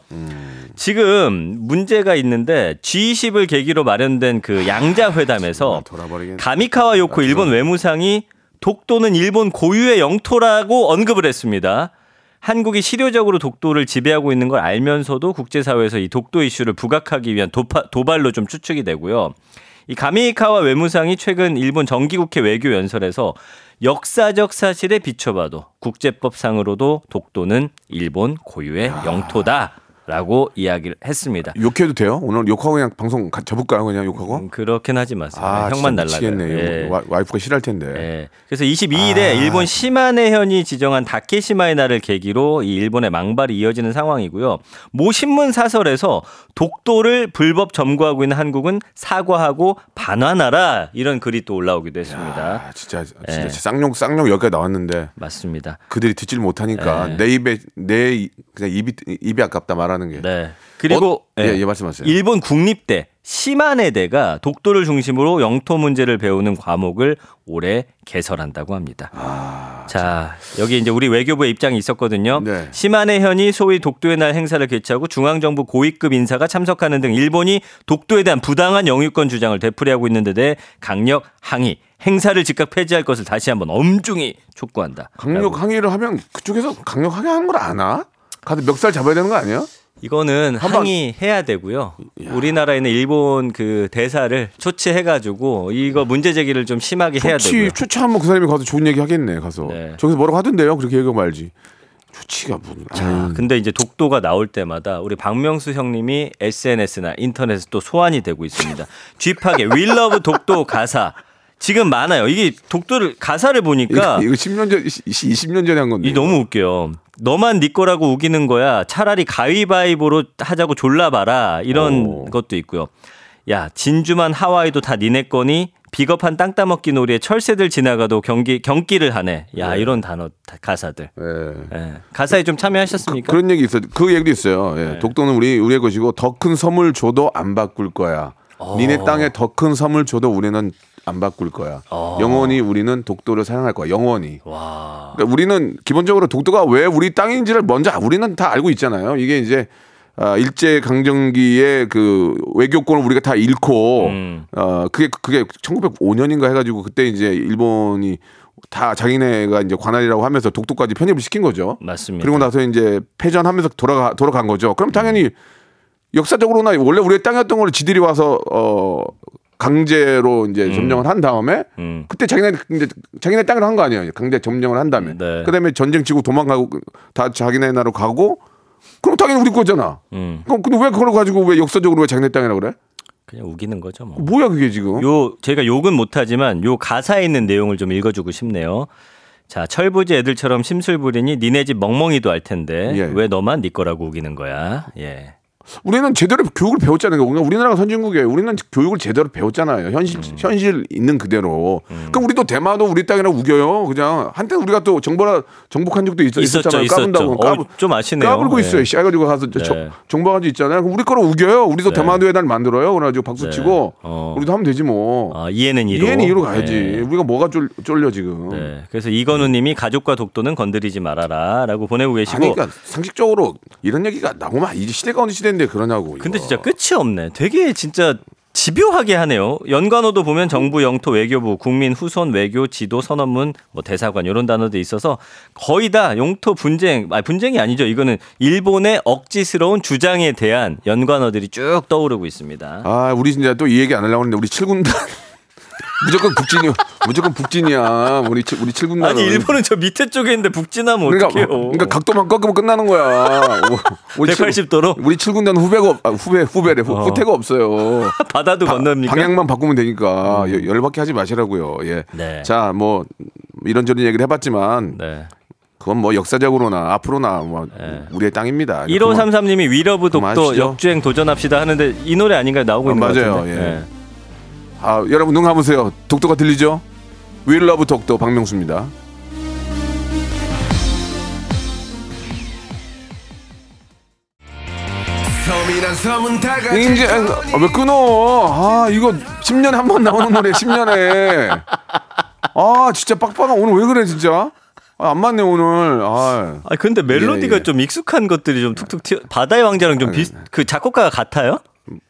지금 문제가 있는데 G20을 계기로 마련된 그 양자 회담에서. 가미카와 요코 일본 외무상이 독도는 일본 고유의 영토라고 언급을 했습니다. 한국이 실효적으로 독도를 지배하고 있는 걸 알면서도 국제사회에서 이 독도 이슈를 부각하기 위한 도파, 도발로 좀 추측이 되고요. 이 가미카와 외무상이 최근 일본 정기국회 외교 연설에서 역사적 사실에 비춰봐도 국제법상으로도 독도는 일본 고유의 영토다 라고 이야기를 했습니다. 욕해도 돼요? 오늘 욕하고 그냥 방송 가- 접을까요? 그냥 욕하고? 음, 그렇긴 하지 마세요. 아, 형만 날라가요. 예. 와, 와이프가 싫어할 텐데. 예. 그래서 22일에 일본 시마네현이 지정한 다케시마의 날을 계기로 이 일본의 망발이 이어지는 상황이고요. 모 신문 사설에서 독도를 불법 점거하고 있는 한국은 사과하고 반환하라 이런 글이 또 올라오기도 했습니다. 아, 진짜 예. 진짜 쌍욕 쌍욕 여기까지 나왔는데 맞습니다. 그들이 듣질 못하니까 예. 내 입에 내 이- 그냥 입이 입이 아깝다 말하 는 게. 네. 그리고 어? 예, 예, 말씀하세요. 일본 국립대 시마네대가 독도를 중심으로 영토 문제를 배우는 과목을 올해 개설한다고 합니다. 자, 여기 이제 우리 외교부의 입장이 있었거든요. 아, 네. 시마네현이 소위 독도의 날 행사를 개최하고 중앙정부 고위급 인사가 참석하는 등 일본이 독도에 대한 부당한 영유권 주장을 되풀이하고 있는 데 대해 강력 항의, 행사를 즉각 폐지할 것을 다시 한번 엄중히 촉구한다. 강력 항의를 하면 그쪽에서 강력하게 하는 걸 아나? 가서 멱살 잡아야 되는 거 아니야? 이거는 항의해야 되고요. 우리나라에 있는 일본 그 대사를 초치해가지고 이거 문제 제기를 좀 심하게 해야 초치 되고요. 초치하면 그 사람이 가서 좋은 얘기 하겠네 가서 네. 저기서 뭐라고 하던데요? 그렇게 얘기하고 말지. 초치가 뭐. 자, 근데 이제 독도가 나올 때마다 우리 박명수 형님이 SNS나 인터넷에 또 소환이 되고 있습니다. G-Park의 We Love 독도 가사 지금 많아요. 이게 독도를 가사를 보니까 이거, 이거 10년 전, 20년 전에 한 건데. 이 너무 웃겨요. 너만 네 거라고 우기는 거야. 차라리 가위바위보로 하자고 졸라봐라. 이런 오. 것도 있고요. 야 진주만 하와이도 다 니네 거니 비겁한 땅 따먹기 놀이에 철새들 지나가도 경기 경기를 하네. 야 이런 단어 다- 가사들. 예. 예. 가사에 좀 참여하셨습니까? 그 런 얘기 있어요. 그 얘기도 있어요. 예. 네. 독도는 우리 우리의 것이고 더 큰 섬을 줘도 안 바꿀 거야. 어. 니네 땅에 더 큰 섬을 줘도 우리는 안 바꿀 거야. 어. 영원히 우리는 독도를 사랑할 거야. 영원히. 와. 그러니까 우리는 기본적으로 독도가 왜 우리 땅인지를 먼저 우리는 다 알고 있잖아요. 이게 이제 아, 일제 강점기의 그 외교권을 우리가 다 잃고 음. 어 그게 그게 1905년인가 해가지고 그때 이제 일본이 다 자기네가 이제 관할이라고 하면서 독도까지 편입을 시킨 거죠. 맞습니다. 그리고 나서 이제 패전하면서 돌아가 돌아간 거죠. 그럼 당연히 역사적으로나 원래 우리의 땅이었던 걸 지들이 와서 어 강제로 이제 점령을 한 다음에 음. 그때 자기네 이제 자기네 땅을 한 거 아니에요. 강제 점령을 한 다음에 네. 그다음에 전쟁 치고 도망가고 다 자기네 나라로 가고 그럼 당연히 우리 거잖아. 음. 그럼 근데 왜 그걸 가지고 왜 역사적으로 왜 자기네 땅이라고 그래? 그냥 우기는 거죠, 뭐. 뭐야 그게 지금? 요 제가 욕은 못하지만 요 가사에 있는 내용을 좀 읽어주고 싶네요. 자 철부지 애들처럼 심술 부리니 니네 집 멍멍이도 알 텐데 예. 왜 너만 네 거라고 우기는 거야? 예. 우리는 제대로 교육을 배웠잖아요. 그러니까 우리나라가 선진국이에요. 우리는 교육을 제대로 배웠잖아요. 현실 음. 현실 있는 그대로. 그럼 우리도 대마도 우리 땅이라고 우겨요. 그냥 한때 우리가 또 정보라 정복한 적도 있, 있었죠, 있었잖아요. 까분다고 어, 좀 아시네요. 까불고 네. 있어요. 씨 가지고 가서 저- 네. 정복한 적 있잖아요. 그럼 우리 거로 우겨요. 우리도 네. 대마도에 날 만들어요. 그래가지고 박수 네. 치고 어. 우리도 하면 되지 뭐. 아, 이해는 이로. 이해는 이로 가야지. 네. 우리가 뭐가 쫄, 쫄려 지금. 네. 그래서 이건우님이 가족과 독도는 건드리지 말아라라고 보내고 계시고. 아니 그러니까 상식적으로 이런 얘기가 나오면 이제 시대가 어느 시대 인데 그러냐고. 근데 이거. 진짜 끝이 없네. 되게 진짜 집요하게 하네요. 연관어도 보면 정부, 영토, 외교부, 국민, 후손, 외교, 지도, 선언문, 뭐 대사관 이런 단어도 있어서 거의 다 용토 분쟁, 아 분쟁이 아니죠. 이거는 일본의 억지스러운 주장에 대한 연관어들이 쭉 떠오르고 있습니다. 아, 우리 진짜 또 이 얘기 안 하려고 했는데 우리 칠군단 무조건 북진이요. 무조건 북진이야. 우리 칠- 우리 칠군단. 아니 일본은 저 밑에 쪽에 있는데 북진하면 그러니까 어떡해요? 그러니까 각도만 꺾으면 끝나는 거야. 우리 칠- 180 도로? 우리 칠군단 후배가 없- 아, 후배 후배래. 후, 어. 후퇴가 없어요. 바다도 건넙니까? 방향만 바꾸면 되니까 여- 열받게 하지 마시라고요. 예. 네. 자, 뭐 이런저런 얘기를 해봤지만 네. 그건 뭐 역사적으로나 앞으로나 뭐 우리의 땅입니다. 1533님이 위러브 독도. 역주행 도전합시다 하는데 이 노래 아닌가요? 나오고 아, 있는 것 맞아요. 같은데. 예. 네. 아, 여러분 눈 감으세요. 독도가 들리죠? We Love 독도 박명수입니다. 이제 아, 왜 끊어? 아 이거 10년에 한 번 나오는 노래 10년에. 아 진짜 빡빡한 오늘 왜 그래 진짜? 아, 안 맞네 오늘. 아. 아 근데 멜로디가 예, 예. 좀 익숙한 것들이 좀 툭툭 튀어 바다의 왕자랑 좀 비슷 그 작곡가가 같아요?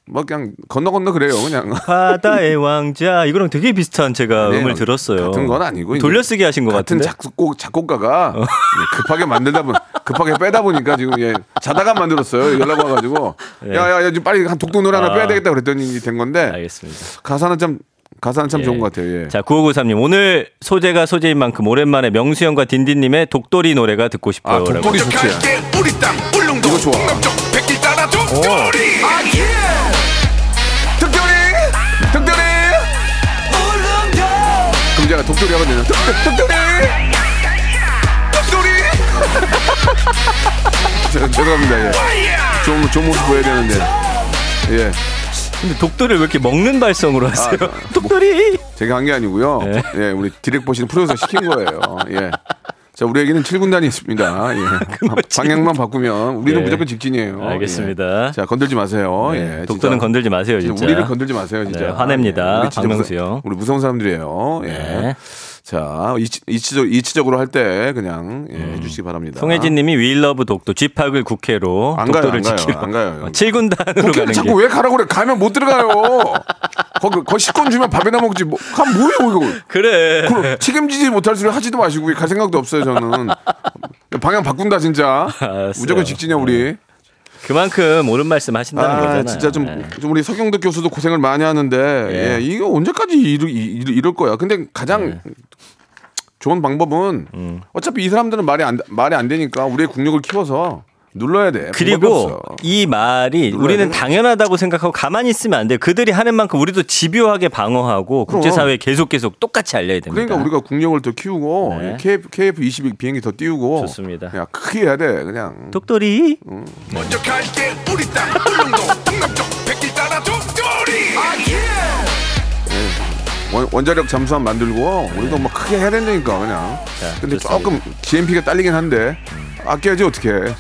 뭐 그냥 건너 건너 그래요 그냥. 바다의 왕자 이거랑 되게 비슷한 제가 아니에요. 음을 들었어요. 같은 건 아니고 돌려쓰기 하신 것 같은 같은데. 어. 작곡 작곡가가 예, 급하게 만들다 보 급하게 빼다 보니까 지금 예, 자다가 만들었어요. 연락 와가지고 네. 야야야 지금 빨리 한 독도 노래 하나 아. 빼야 되겠다 그랬더니 된 건데 알겠습니다. 가사는 참 가사는 참 예. 좋은 것 같아요. 예. 자, 9593님. 오늘 소재가 소재인 만큼 오랜만에 명수형과 딘딘님의 독도리 노래가 듣고 싶어요. 아 독도리 좋지. 갈게 우리 땅 울릉도 이거 좋아. 남 독도리 하거든요. 독- 독도리 독도리 저- 죄송합니다. 예. 좋은 좋은 모습 보여야 되는데. 예. 근데 독도리를 왜 이렇게 먹는 발성으로 하세요? 아, 독도리! 제가 한 게 아니고요. 네. 예, 우리 디렉 보시는 프로듀서 시킨 거예요. 예. 자, 우리에게는 7군단이 있습니다. 예. 방향만 바꾸면 우리는 예. 무조건 직진이에요. 알겠습니다. 예. 자, 건들지 마세요. 네, 예. 독도는. 건들지 마세요, 진짜. 우리를 건들지 마세요, 진짜. 네, 화냅니다. 예. 우리 진짜 박명수 무서- 형. 우리 무서운 사람들이에요. 예. 네. 자, 이치, 이치적, 이치적으로 할 때 그냥 예, 해주시기 바랍니다. 송혜진 님이 윌러브 독도 쥐팍을 국회로 안 가요, 독도를 안 가요, 지키러 안 가요. 7군단으로 국회를 가는 자꾸 게 왜 가라고 그래? 가면 못 들어가요. 거기, 거 식권 주면 밥이나 먹지. 뭐, 가 뭐예요, 이거. 그래. 그럼 책임지지 못할 소리 하지도 마시고 갈 생각도 없어요 저는 방향 바꾼다 진짜 알았어요. 무조건 직진이야 우리 그만큼 옳은 말씀 하신다는 아 거잖아요. 진짜 좀, 네. 좀 우리 서경덕 교수도 고생을 많이 하는데 예. 예, 이거 언제까지 이럴, 이- 이럴 거야 근데 가장 네. 좋은 방법은 음. 어차피 이 사람들은 말이 안 말이 안 되니까 우리의 국력을 키워서 눌러야 돼. 그리고. 이 말이 우리는 돼. 당연하다고 생각하고 가만히 있으면 안 돼요. 그들이 하는 만큼 우리도 집요하게 방어하고 국제사회에 계속 계속 똑같이 알려야 됩니다. 그러니까 우리가 국력을 더 키우고 네. KF, KF 22 비행기 더 띄우고 좋습니다. 그냥 크게 해야 돼. 그냥 독돌이 먼저 갈게 우리 땅 울릉도 동남쪽 백길 따라 독도리 원, 원자력 잠수함 만들고 우리도 뭐 크게 해야 된다니까 그냥. 근데 좋습니다. 조금 GNP가 딸리긴 한데 아껴야지 어떻게?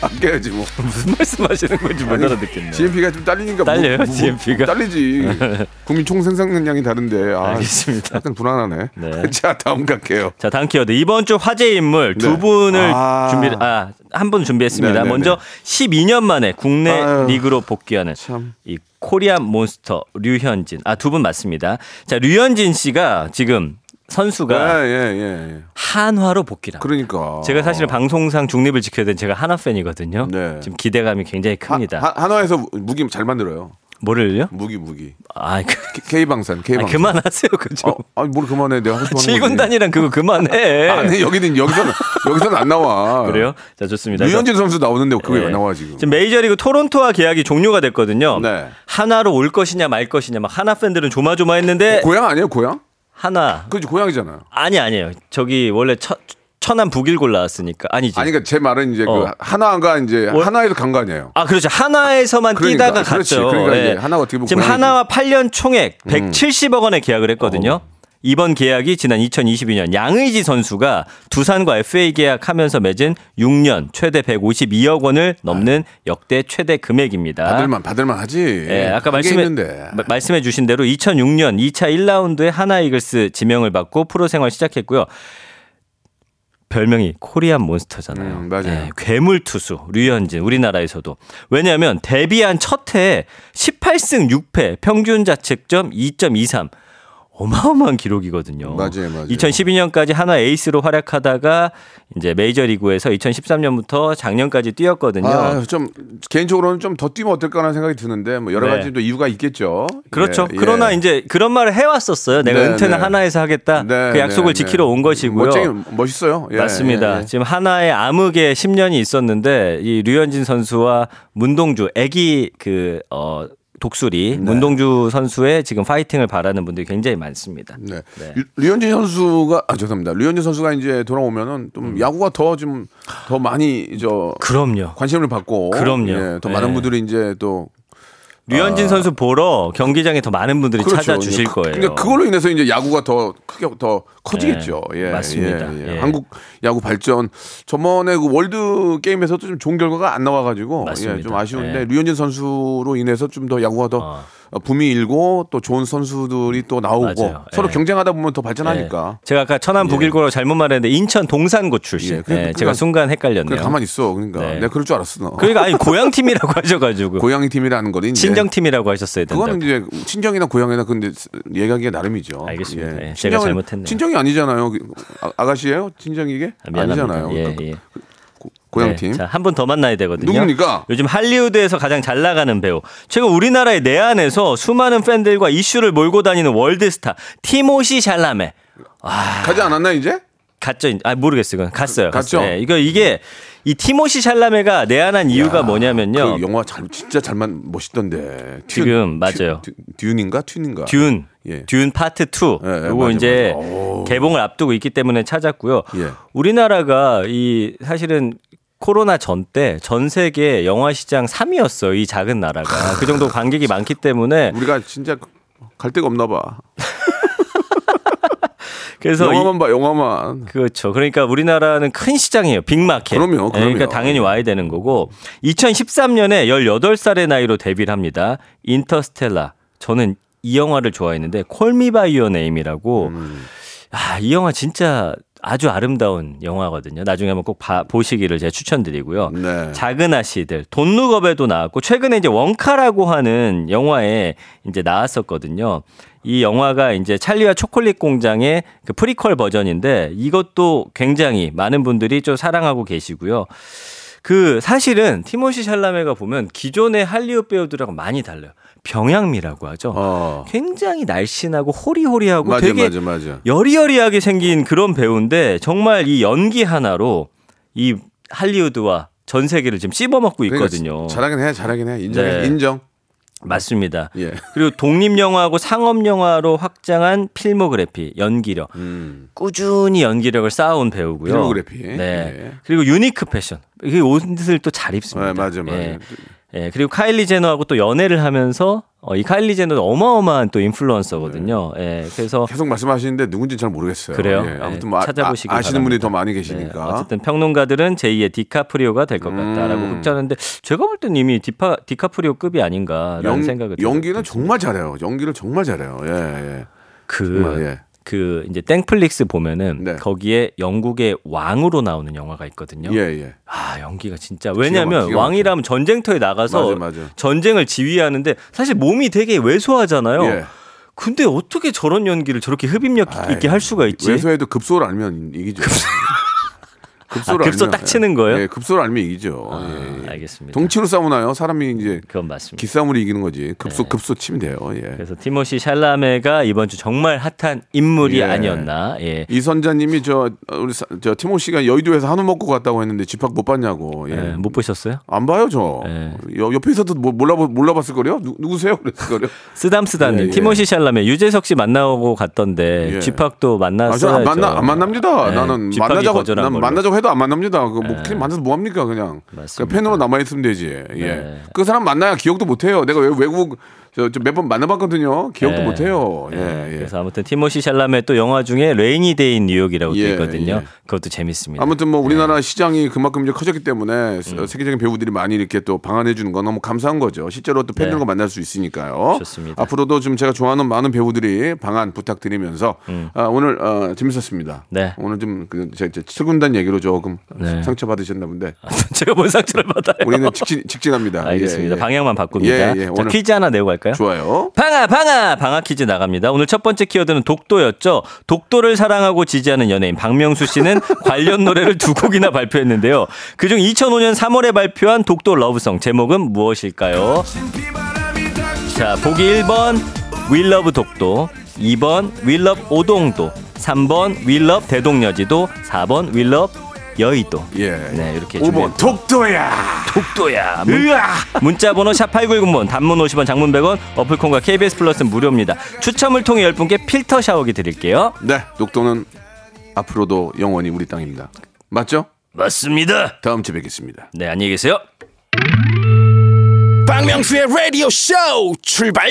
아껴야지 뭐. 무슨 말씀하시는 건지 못 알아듣겠네요. GNP가 좀 딸리니까 딸려요, 뭐- 뭐- GNP 가? 딸리지. 국민 총 생산량이 다른데. 아, 알겠습니다. 약간 불안하네. 네. 자 다음 갈게요. 자, 다음 키워드. 이번 주 화제 인물 두 네. 분을 아. 준비, 아, 한 분 준비했습니다. 네, 네, 먼저 12년 만에 국내 아유. 리그로 복귀하는 참. 이 Korean Monster 류현진. 아, 두 분 맞습니다. 자, 류현진 씨가 지금 선수가 예예 예, 예. 한화로 복귀를 합니다. 그러니까. 제가 사실 방송상 중립을 지켜야 되는 제가 한화 팬이거든요. 네. 지금 기대감이 굉장히 하- 큽니다. 하- 한화에서 무기 잘 만들어요. 뭐를요? 무기 무기. 아, 그, K 방산 K 아 방산. 그만하세요, 그죠? 어, 아니 뭘 그만해 내가 하고 싶은 거지. 7군단이랑 그거 그만해. 아니 여기는 여기서는 여기서는 안 나와. 그래요? 자, 좋습니다. 류현진 선수 나오는데 그게 네. 왜 나와 지금? 지금 메이저리그 토론토와 계약이 종료가 됐거든요. 네. 하나로 올 것이냐 말 것이냐 막 하나 팬들은 조마조마했는데 고향 아니에요 고향? 하나 그지 고향이잖아요. 아니 아니에요. 저기 원래 처, 천안 북일골 나왔으니까 아니지. 아니 그러니까 제 말은 이제 어. 그 하나가 이제 월- 하나에서 간 거 아니에요. 아 그렇죠. 하나에서만 그러니까, 뛰다가 그렇지. 갔죠. 그러니까 예. 하나가 어떻게 보면 지금 고양이지. 음. 하나와 8년 총액 170억 원에 계약을 했거든요. 이번 계약이 지난 2022년 양의지 선수가 두산과 FA 계약하면서 맺은 6년 최대 152억 원을 넘는 역대 최대 금액입니다. 받을만 받을만 하지. 예, 아까 말씀해. 마- 말씀해 주신 대로 2006년 2차 1라운드에 하나 이글스 지명을 받고 프로 생활 시작했고요. 별명이 코리안 몬스터잖아요. 음, 맞아요. 예, 괴물 투수 류현진 우리나라에서도 왜냐하면 데뷔한 첫 해에 18승 6패 평균 자책점 2.23 어마어마한 기록이거든요. 맞아요, 맞아요. 2012년까지 하나 에이스로 활약하다가 이제 메이저리그에서 2013년부터 작년까지 뛰었거든요. 아, 좀 개인적으로는 좀 더 뛰면 어떨까라는 생각이 드는데 뭐 여러 네. 가지 또 이유가 있겠죠. 그렇죠. 예, 예. 그러나 이제 그런 말을 해왔었어요. 내가 네, 은퇴는 네. 하나에서 하겠다. 네, 그 약속을 네, 지키러 네. 온 것이고요. 멋쟁이 멋있어요. 예, 맞습니다. 예, 예. 지금 하나의 암흑의 10년이 있었는데 이 류현진 선수와 문동주 애기 그 어, 독수리 네. 문동주 선수의 지금 파이팅을 바라는 분들이 굉장히 많습니다. 네. 네. 류- 류현진 선수가 아 죄송합니다. 류현진 선수가 이제 돌아오면은 좀 음. 야구가 더 좀 더 많이 저 그럼요. 관심을 받고 그럼요. 예, 더 네. 많은 분들이 이제 또 류현진 선수 보러 경기장에 더 많은 분들이 찾아주실 이제 그- 거예요. 그러니까 그걸로 인해서 이제 야구가 더 크게 더 커지겠죠. 네, 예, 맞습니다. 예, 예. 예. 한국 야구 발전 저번에 그 world game에서도 좀 좋은 결과가 안 나와가지고. 예, 좀 아쉬운데 예. 류현진 선수로 인해서 좀 더 야구가 더 어. 어, 붐이 일고 또 좋은 선수들이 또 나오고 맞아요. 서로 예. 경쟁하다 보면 더 발전하니까. 네. 제가 아까 천안 북일고라고 잘못 말했는데 인천 동산고 출신. 예, 네, 그래, 제가 순간 헷갈렸네요. 그래 가만히 있어. 그러니까 네. 내가 그럴 줄 알았어. 너. 그러니까 아니 고향 팀이라고 하셔가지고 고양이 팀이라는 거는 이제 친정 팀이라고 하셨어야 된다. 그거는 이제 친정이나 고향이나 근데 얘기하기가 나름이죠. 알겠습니다. 예, 제가 잘못했네요. 친정이 아니잖아요. 아, 아가씨예요? 친정이게? 아. 아니잖아요. 예, 그러니까 예. 고- 고향 팀. 자, 한 분 더 만나야 되거든요. 누굽니까? 요즘 할리우드에서 가장 잘 나가는 배우. 최근 우리나라의 내한에서 수많은 팬들과 이슈를 몰고 다니는 월드스타 티모시 샬라메. 가지 않았나 이제? 갔죠? 아 모르겠어요. 그건 갔어요. 갔죠? 네, 이거 이게 이 티모시 샬라메가 내한한 이유가 뭐냐면요. 그 영화 잘 진짜 잘만 멋있던데. 튠, 지금 맞아요. 튠, 듀인가 튠인가? 듀운, 예. 듀운 파트 2. 예, 예, 요거 맞아, 이제 맞아. 오. 개봉을 앞두고 있기 때문에 찾았고요. 예. 우리나라가 이 사실은 코로나 전 때 전 세계 영화 시장 3위였어요. 이 작은 나라가. 그 정도 관객이 많기 때문에 우리가 진짜 갈 데가 없나 봐. 그래서 이- 영화만 봐, 영화만. 그렇죠. 그러니까 우리나라는 큰 시장이에요. big market. 그럼요, 예, 그러니까 그럼요. 당연히 와야 되는 거고. 2013년에 18살의 나이로 데뷔를 합니다. Interstellar. 저는 이 영화를 좋아했는데 Call Me by Your Name이라고 음. 아, 이 영화 진짜 아주 아름다운 영화거든요. 나중에 한번 꼭 봐- 보시기를 제가 추천드리고요. 네. 작은 아씨들, Don't Look Up에도 나왔고 최근에 이제 웡카라고 하는 영화에 이제 나왔었거든요. 이 영화가 이제 찰리와 초콜릿 공장의 그 프리퀄 버전인데 이것도 굉장히 많은 분들이 좀 사랑하고 계시고요. 그 사실은 티모시 샬라메가 보면 기존의 할리우드 배우들하고 많이 달라요. 병약미라고 하죠. 어. 굉장히 날씬하고 호리호리하고 맞아, 되게 맞아, 맞아. 여리여리하게 생긴 그런 배우인데 정말 이 연기 하나로 이 할리우드와 전 세계를 지금 씹어먹고 있거든요. 그러니까 잘하긴 해, 잘하긴 해. 인정, 네. 인정. 맞습니다. 예. 그리고 독립 영화하고 상업 영화로 확장한 필모그래피, 연기력. 음. 꾸준히 연기력을 쌓아온 배우고요. 필모그래피. 네. 예. 그리고 unique 패션. 이게 옷을 또 잘 입습니다. 네, 맞아, 맞아. 예. 예, 그리고 카일리 제너하고 또 연애를 하면서 어, 이 카일리 제너는 어마어마한 또 인플루언서거든요. 예. 그래서 계속 말씀하시는데 누군지 잘 모르겠어요. 그래요? 예, 아무튼 네, 뭐 아- 찾아보시기 아, 시는 분이. 더 많이 네, 계시니까. 어쨌든 평론가들은 제2의 디카프리오가 될 것 같다라고 음. 극찬하는데 제가 볼땐 이미 디파, 디카프리오급이 아닌가라는 생각을 연기는. 정말 잘해요. 연기를 정말 잘해요. 예, 예. 그, 정말, 예. 그 이제 땡플릭스 보면은 네. 거기에 영국의 왕으로 나오는 영화가 있거든요. 예, 예. 아 연기가 진짜 왜냐하면 왕이라면 전쟁터에 나가서 맞아, 맞아. 전쟁을 지휘하는데 사실 몸이 되게 왜소하잖아요. 예. 근데 어떻게 저런 연기를 저렇게 흡입력 있게 할 수가 있지? 외소에도 급소를 알면 이기죠. 급소 를 아, 급소 알면, 딱 치는 거예요? 예, 급소를 알면 이기죠. 아, 예, 예. 알겠습니다. 동치로 싸우나요? 사람이 이제 그건 맞습니다. 기싸움으로 이기는 거지. 급소 네. 급소 치면 돼요. 예. 그래서 티모시 샬라메가 이번 주 정말 핫한 인물이 예. 아니었나. 예. 이 선자님이 저 우리 사- 저 티모 씨가 여의도에서 한우 먹고 갔다고 했는데 집합 못 봤냐고. 예. 예, 못 보셨어요? 안 봐요 저. 예. 여, 옆에 있어도 뭐 몰라 몰라봤을 거요. 누구세요? 그랬을 거요. 쓰담쓰담님, 예, 예. 티모시 샬라메, 유재석 씨 만나고 갔던데 예. 집합도 만났어요. 아, 만나 안 만납니다. 나는 집합이 만나자고 난. 만나자고 해도 안 만납니다. 그뭐 예. 그냥 만나서 뭐 합니까 그냥. 맞습니다. 그냥 팬으로 남아 있으면 되지. 예. 네. 그 사람 만나야 기억도 못 해요. 내가 외- 외국 몇번 만나봤거든요. 기억도 예. 못 해요. 예, 예, 예. 그래서 아무튼 티모시 샬라메 또 영화 중에 레이니 데이 인 뉴욕이라고 또 예, 있거든요. 예. 그것도 재밌습니다. 아무튼 뭐 네. 우리나라 시장이 그만큼 이제 커졌기 때문에 음. 세- 세계적인 배우들이 많이 이렇게 또 방한해 주는 건 너무 감사한 거죠. 실제로 또 팬들과 만날 수 있으니까요. 네. 좋습니다. 앞으로도 좀 제가 좋아하는 많은 배우들이 방한 부탁드리면서 아, 오늘 어, 재밌었습니다. 음. 네. 오늘 좀그 칠군단 얘기로 조금 네. 상처 받으셨나 본데 제가 뭔 상처를 받아요? 우리는 직진, 직진합니다. 알겠습니다. 예, 예. 방향만 바꿉니다. 예, 예. 자, 오늘 퀴즈 하나 내고 갈까요? 좋아요. 방아 방아 방아 퀴즈 나갑니다. 오늘 첫 번째 키워드는 독도였죠. 독도를 사랑하고 지지하는 연예인 박명수 씨는 관련 노래를 두 곡이나 발표했는데요. 그중 2005년 3월에 발표한 독도 러브송 제목은 무엇일까요? 자, 보기 1번 We love 독도, 2번 We love 오동도, 3번 We love 대동여지도, 4번 We love 여의도. 예. 네, 이렇게 5번 준비했- 독도야. 독도야. 문, 으아. 문자 번호 샵 8910번 단문 50원 장문 100원 어플 콩과 KBS 플러스 무료입니다. 추첨을 통해 10분께 필터 샤워기 드릴게요. 네, 독도는 앞으로도 영원히 우리 땅입니다. 맞죠? 맞습니다. 다음 주에 뵙겠습니다. 네, 안녕히 계세요. 박명수의 라디오 쇼 출발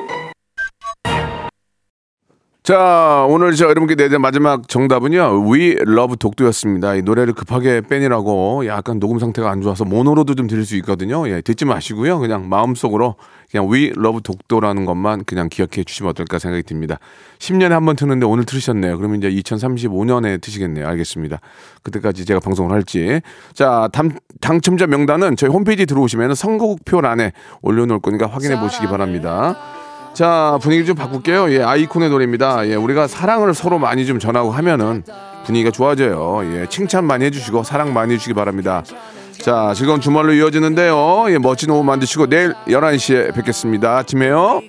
자, 오늘 저 여러분께 내드린 마지막 정답은요. We Love 독도였습니다. 이 노래를 급하게 빼느라고 약간 녹음 상태가 안 좋아서 모노로도 좀 들을 수 있거든요. 예, 듣지 마시고요. 그냥 마음속으로 그냥 We Love 독도라는 것만 그냥 기억해 주시면 어떨까 생각이 듭니다. 10년에 한 번 트는데 오늘 들으셨네요. 그러면 이제 2035년에 트시겠네요. 알겠습니다. 그때까지 제가 방송을 할지. 자, 당, 당첨자 명단은 저희 홈페이지 들어오시면 선거국표란에 올려놓을 거니까 확인해 보시기 바랍니다. 자 분위기 좀 바꿀게요. 예 아이콘의 노래입니다. 예 우리가 사랑을 서로 많이 좀 전하고 하면은 분위기가 좋아져요. 예 칭찬 많이 해주시고 사랑 많이 해주시기 바랍니다. 자 즐거운 주말로 이어지는데요. 예 멋진 오후 만드시고 내일 11시에 뵙겠습니다. 아침에요.